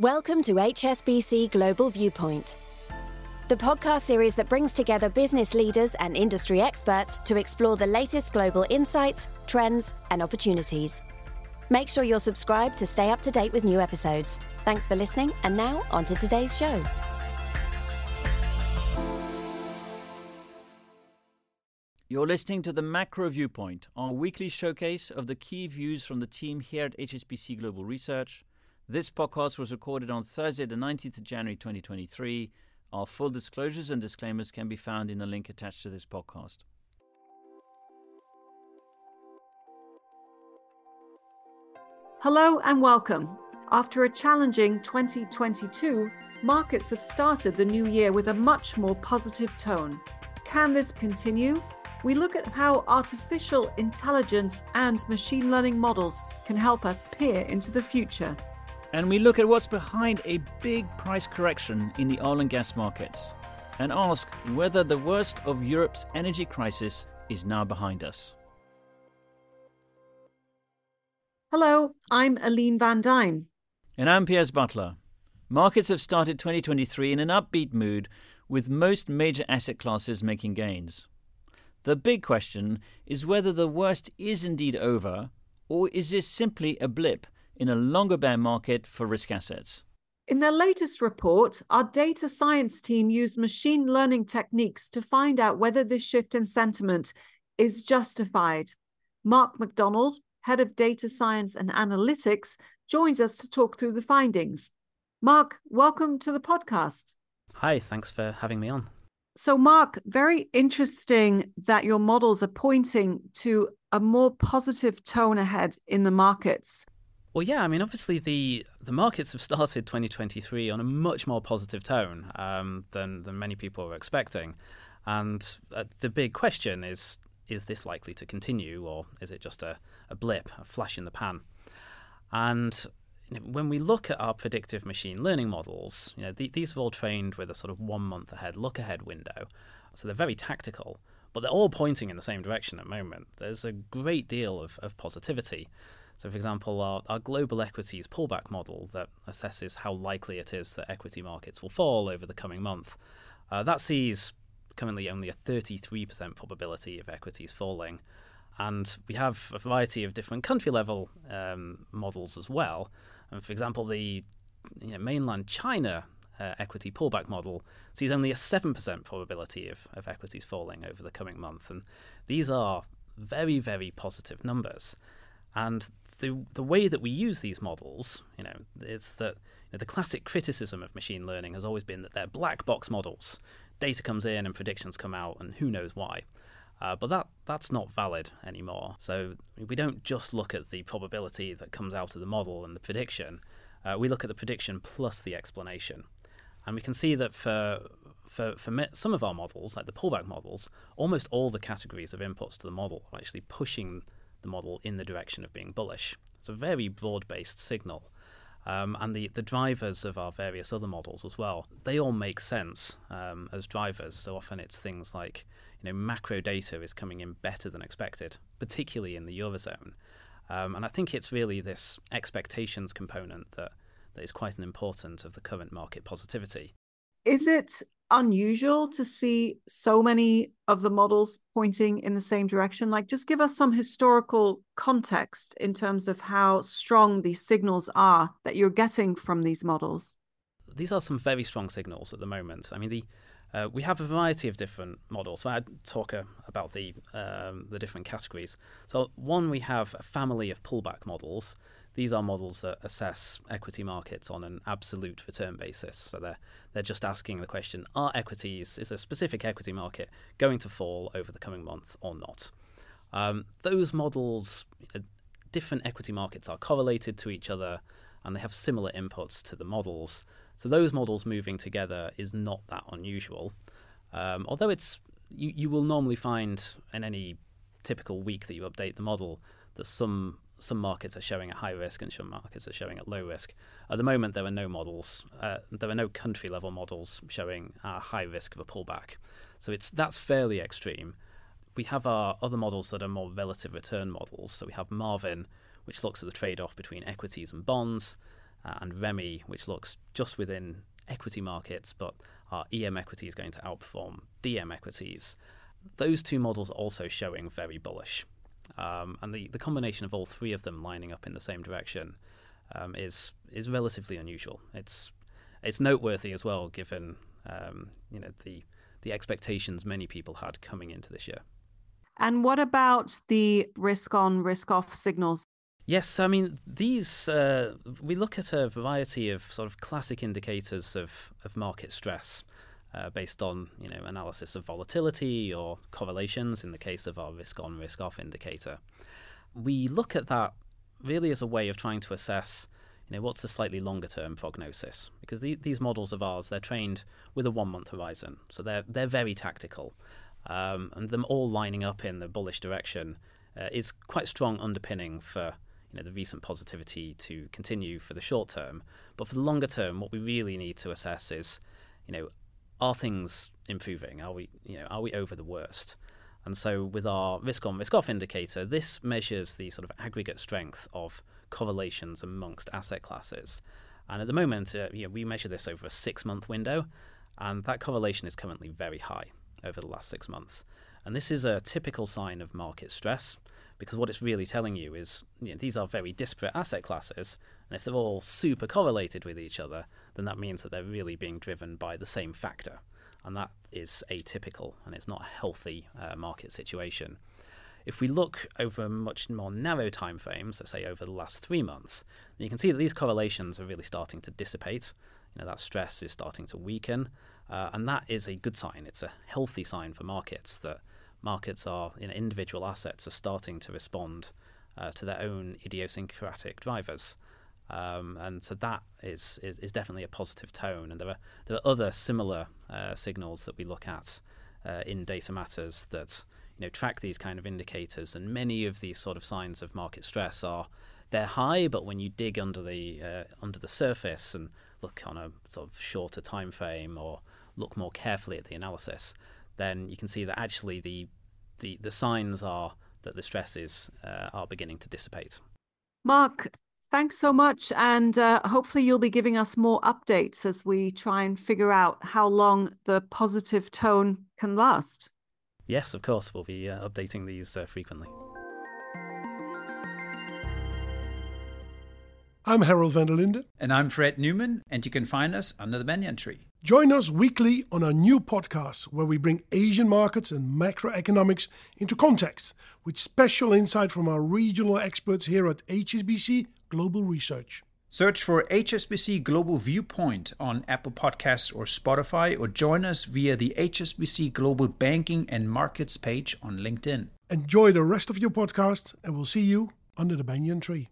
Welcome to HSBC Global Viewpoint, the podcast series that brings together business leaders and industry experts to explore the latest global insights, trends, and opportunities. Make sure you're subscribed to stay up to date with new episodes. Thanks for listening, and now on to today's show. You're listening to the Macro Viewpoint, our weekly showcase of the key views from the team here at HSBC Global Research. This podcast was recorded on Thursday, the 19th of January 2023. Our full disclosures and disclaimers can be found in the link attached to this podcast. Hello and welcome. After a challenging 2022, markets have started the new year with a much more positive tone. Can this continue? We look at how artificial intelligence and machine learning models can help us peer into the future. And we look at what's behind a big price correction in the oil and gas markets and ask whether the worst of Europe's energy crisis is now behind us. Hello, I'm Aline Van Dyne. And I'm Piers Butler. Markets have started 2023 in an upbeat mood, with most major asset classes making gains. The big question is whether the worst is indeed over, or is this simply a blip in a longer bear market for risk assets? In their latest report, our data science team used machine learning techniques to find out whether this shift in sentiment is justified. Mark McDonald, head of data science and analytics, joins us to talk through the findings. Mark, welcome to the podcast. Hi, thanks for having me on. So, Mark, very interesting that your models are pointing to a more positive tone ahead in the markets. Well, yeah, I mean, obviously the the markets have started 2023 on a much more positive tone um, than than many people were expecting, and uh, the big question is: is this likely to continue, or is it just a, a blip, a flash in the pan? And you know, when we look at our predictive machine learning models, you know, th- these are all trained with a sort of one month ahead look ahead window. So they're very tactical, but they're all pointing in the same direction at the moment. There's a great deal of, of positivity. So, for example, our, our global equities pullback model that assesses how likely it is that equity markets will fall over the coming month, uh, that sees currently only a 33% probability of equities falling. And we have a variety of different country level um, models as well. And for example, the you know, mainland China uh, equity pullback model sees only a 7% probability of, of equities falling over the coming month. And these are very, very positive numbers. And the, the way that we use these models, you know, it's that you know, the classic criticism of machine learning has always been that they're black box models. Data comes in and predictions come out, and who knows why. Uh, but that that's not valid anymore. So we don't just look at the probability that comes out of the model and the prediction. Uh, we look at the prediction plus the explanation, and we can see that for for for some of our models, like the pullback models, almost all the categories of inputs to the model are actually pushing the model in the direction of being bullish. It's a very broad-based signal. Um, and the, the drivers of our various other models as well, they all make sense um, as drivers. So often it's things like you know, macro data is coming in better than expected, particularly in the eurozone. Um, and I think it's really this expectations component that, that is quite an important of the current market positivity. Is it unusual to see so many of the models pointing in the same direction? Like, just give us some historical context in terms of how strong these signals are that you're getting from these models. These are some very strong signals at the moment. I mean, the uh, we have a variety of different models. So I'd talk uh, about the um, the different categories. So one, we have a family of pullback models. These are models that assess equity markets on an absolute return basis. So they're they're just asking the question: Are equities is a specific equity market going to fall over the coming month or not? Um, those models, uh, different equity markets are correlated to each other, and they have similar inputs to the models. So those models moving together is not that unusual. Um, although it's you, you will normally find in any typical week that you update the model that some some markets are showing at high risk and some markets are showing at low risk. At the moment, there are no models, uh, there are no country level models showing a high risk of a pullback. So it's that's fairly extreme. We have our other models that are more relative return models. So we have Marvin, which looks at the trade off between equities and bonds uh, and REMI, which looks just within equity markets, but our EM equity is going to outperform DM equities. Those two models are also showing very bullish. Um, and the, the combination of all three of them lining up in the same direction um, is is relatively unusual. It's it's noteworthy as well, given um, you know the the expectations many people had coming into this year. And what about the risk on, risk off signals? Yes, I mean these. Uh, we look at a variety of sort of classic indicators of of market stress. Uh, based on you know analysis of volatility or correlations in the case of our risk on risk off indicator we look at that really as a way of trying to assess you know what's the slightly longer term prognosis because the, these models of ours they're trained with a one month horizon so they're they're very tactical um, and them all lining up in the bullish direction uh, is quite strong underpinning for you know the recent positivity to continue for the short term. But for the longer term, what we really need to assess is, you know, are things improving? Are we you know are we over the worst? And so with our risk on risk off indicator, this measures the sort of aggregate strength of correlations amongst asset classes. And at the moment, uh, you know, we measure this over a six month window, and that correlation is currently very high over the last six months. And this is a typical sign of market stress because what it's really telling you is you know, these are very disparate asset classes, and if they're all super correlated with each other, then that means that they're really being driven by the same factor, and that is atypical and it's not a healthy uh, market situation. If we look over a much more narrow time frame, so say over the last three months, you can see that these correlations are really starting to dissipate. You know that stress is starting to weaken, uh, and that is a good sign. It's a healthy sign for markets that markets are, you know, individual assets are starting to respond uh, to their own idiosyncratic drivers. Um, and so that is, is, is definitely a positive tone. And there are there are other similar uh, signals that we look at uh, in data matters that you know track these kind of indicators. And many of these sort of signs of market stress are they're high, but when you dig under the uh, under the surface and look on a sort of shorter time frame or look more carefully at the analysis, then you can see that actually the the, the signs are that the stresses uh, are beginning to dissipate. Mark, thanks so much. And uh, hopefully, you'll be giving us more updates as we try and figure out how long the positive tone can last. Yes, of course. We'll be uh, updating these uh, frequently. I'm Herald van der Linde. And I'm Fred Neumann, and you can find us under the banyan tree. Join us weekly on our new podcast where we bring Asian markets and macroeconomics into context with special insight from our regional experts here at HSBC Global Research. Search for HSBC Global Viewpoint on Apple Podcasts or Spotify, or join us via the HSBC Global Banking and Markets page on LinkedIn. Enjoy the rest of your podcast, and we'll see you under the banyan tree.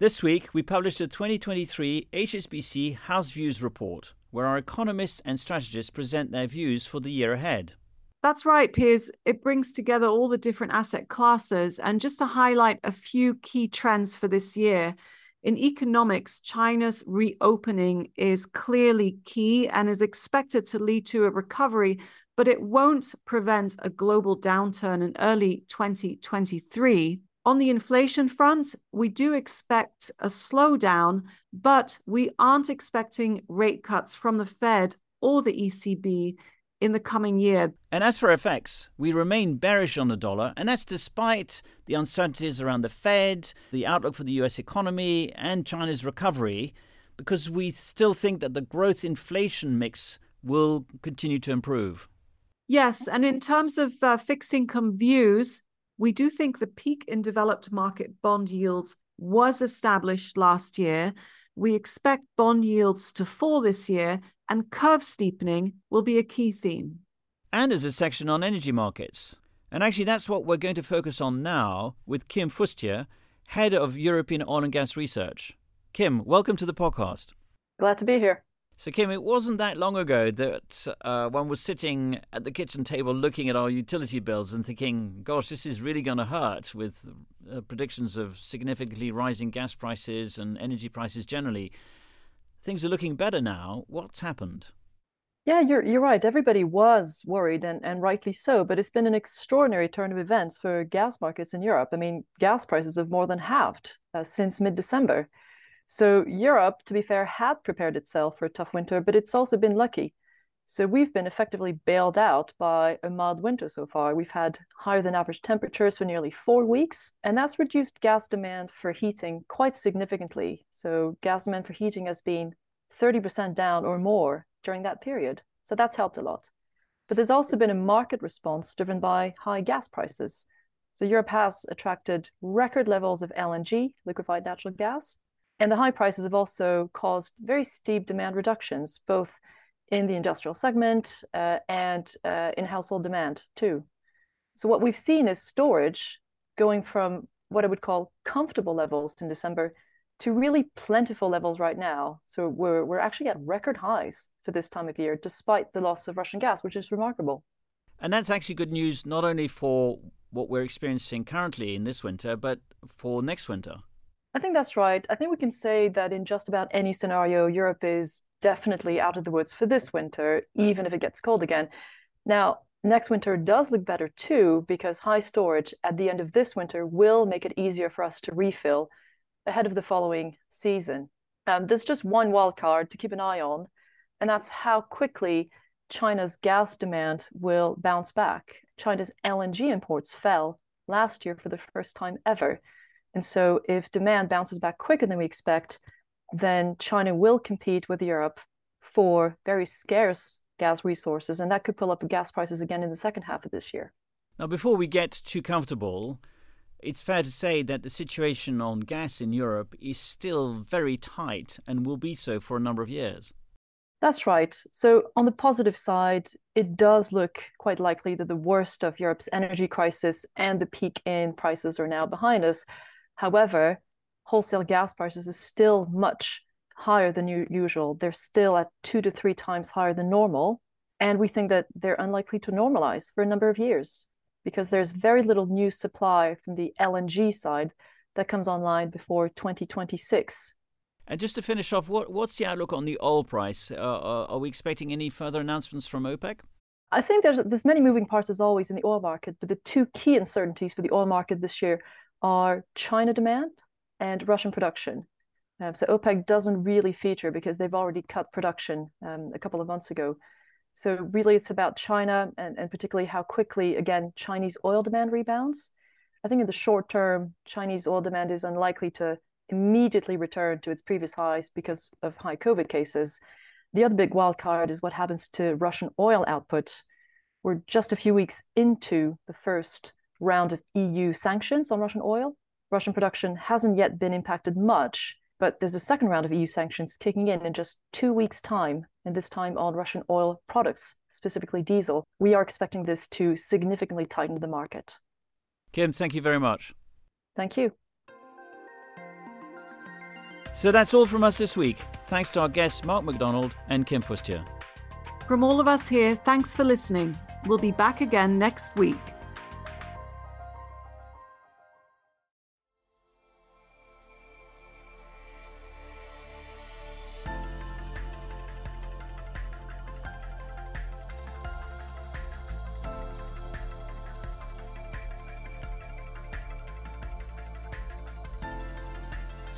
This week, we published a 2023 HSBC House Views report where our economists and strategists present their views for the year ahead. That's right, Piers. It brings together all the different asset classes. And just to highlight a few key trends for this year, in economics, China's reopening is clearly key and is expected to lead to a recovery, but it won't prevent a global downturn in early 2023. On the inflation front, we do expect a slowdown, but we aren't expecting rate cuts from the Fed or the ECB in the coming year. And as for FX, we remain bearish on the dollar, and that's despite the uncertainties around the Fed, the outlook for the US economy, and China's recovery, because we still think that the growth inflation mix will continue to improve. Yes, and in terms of uh, fixed income views, we do think the peak in developed market bond yields was established last year. We expect bond yields to fall this year, and curve steepening will be a key theme. And as a section on energy markets. And actually, that's what we're going to focus on now with Kim Fustier, Head of European Oil and Gas Research. Kim, welcome to the podcast. Glad to be here. So, Kim, it wasn't that long ago that uh, one was sitting at the kitchen table looking at our utility bills and thinking, gosh, this is really going to hurt with uh, predictions of significantly rising gas prices and energy prices generally. Things are looking better now. What's happened? Yeah, you're, you're right. Everybody was worried, and, and rightly so. But it's been an extraordinary turn of events for gas markets in Europe. I mean, gas prices have more than halved uh, since mid December. So Europe, to be fair, had prepared itself for a tough winter, but it's also been lucky. So we've been effectively bailed out by a mild winter so far. We've had higher than average temperatures for nearly four weeks, and that's reduced gas demand for heating quite significantly. So gas demand for heating has been 30% down or more during that period. So that's helped a lot. But there's also been a market response driven by high gas prices. So Europe has attracted record levels of LNG, liquefied natural gas, and the high prices have also caused very steep demand reductions, both in the industrial segment uh, and uh, in household demand too. So what we've seen is storage going from what I would call comfortable levels in December to really plentiful levels right now. So we're we're actually at record highs for this time of year, despite the loss of Russian gas, which is remarkable. And that's actually good news not only for what we're experiencing currently in this winter, but for next winter. I think that's right. I think we can say that in just about any scenario, Europe is definitely out of the woods for this winter, even if it gets cold again. Now, next winter does look better too, because high storage at the end of this winter will make it easier for us to refill ahead of the following season. Um, there's just one wild card to keep an eye on, and that's how quickly China's gas demand will bounce back. China's LNG imports fell last year for the first time ever. And so, if demand bounces back quicker than we expect, then China will compete with Europe for very scarce gas resources, and that could pull up gas prices again in the second half of this year. Now, before we get too comfortable, it's fair to say that the situation on gas in Europe is still very tight and will be so for a number of years. That's right. So, on the positive side, it does look quite likely that the worst of Europe's energy crisis and the peak in prices are now behind us. However, wholesale gas prices are still much higher than usual. They're still at two to three times higher than normal. And we think that they're unlikely to normalize for a number of years because there's very little new supply from the LNG side that comes online before 2026. And just to finish off, what, what's the outlook on the oil price? Uh, uh are we expecting any further announcements from OPEC? I think there's there's many moving parts as always in the oil market, but the two key uncertainties for the oil market this year are China demand and Russian production. Um, so OPEC doesn't really feature because they've already cut production um, a couple of months ago. So really, it's about China and, and particularly how quickly, again, Chinese oil demand rebounds. I think in the short term, Chinese oil demand is unlikely to immediately return to its previous highs because of high COVID cases. The other big wild card is what happens to Russian oil output. We're just a few weeks into the first round of EU sanctions on Russian oil. Russian production hasn't yet been impacted much, but there's a second round of EU sanctions kicking in in just two weeks' time, and this time on Russian oil products, specifically diesel. We are expecting this to significantly tighten the market. Kim, thank you very much. Thank you. So that's all from us this week. Thanks to our guests, Mark McDonald and Kim Fustier. From all of us here, thanks for listening. We'll be back again next week.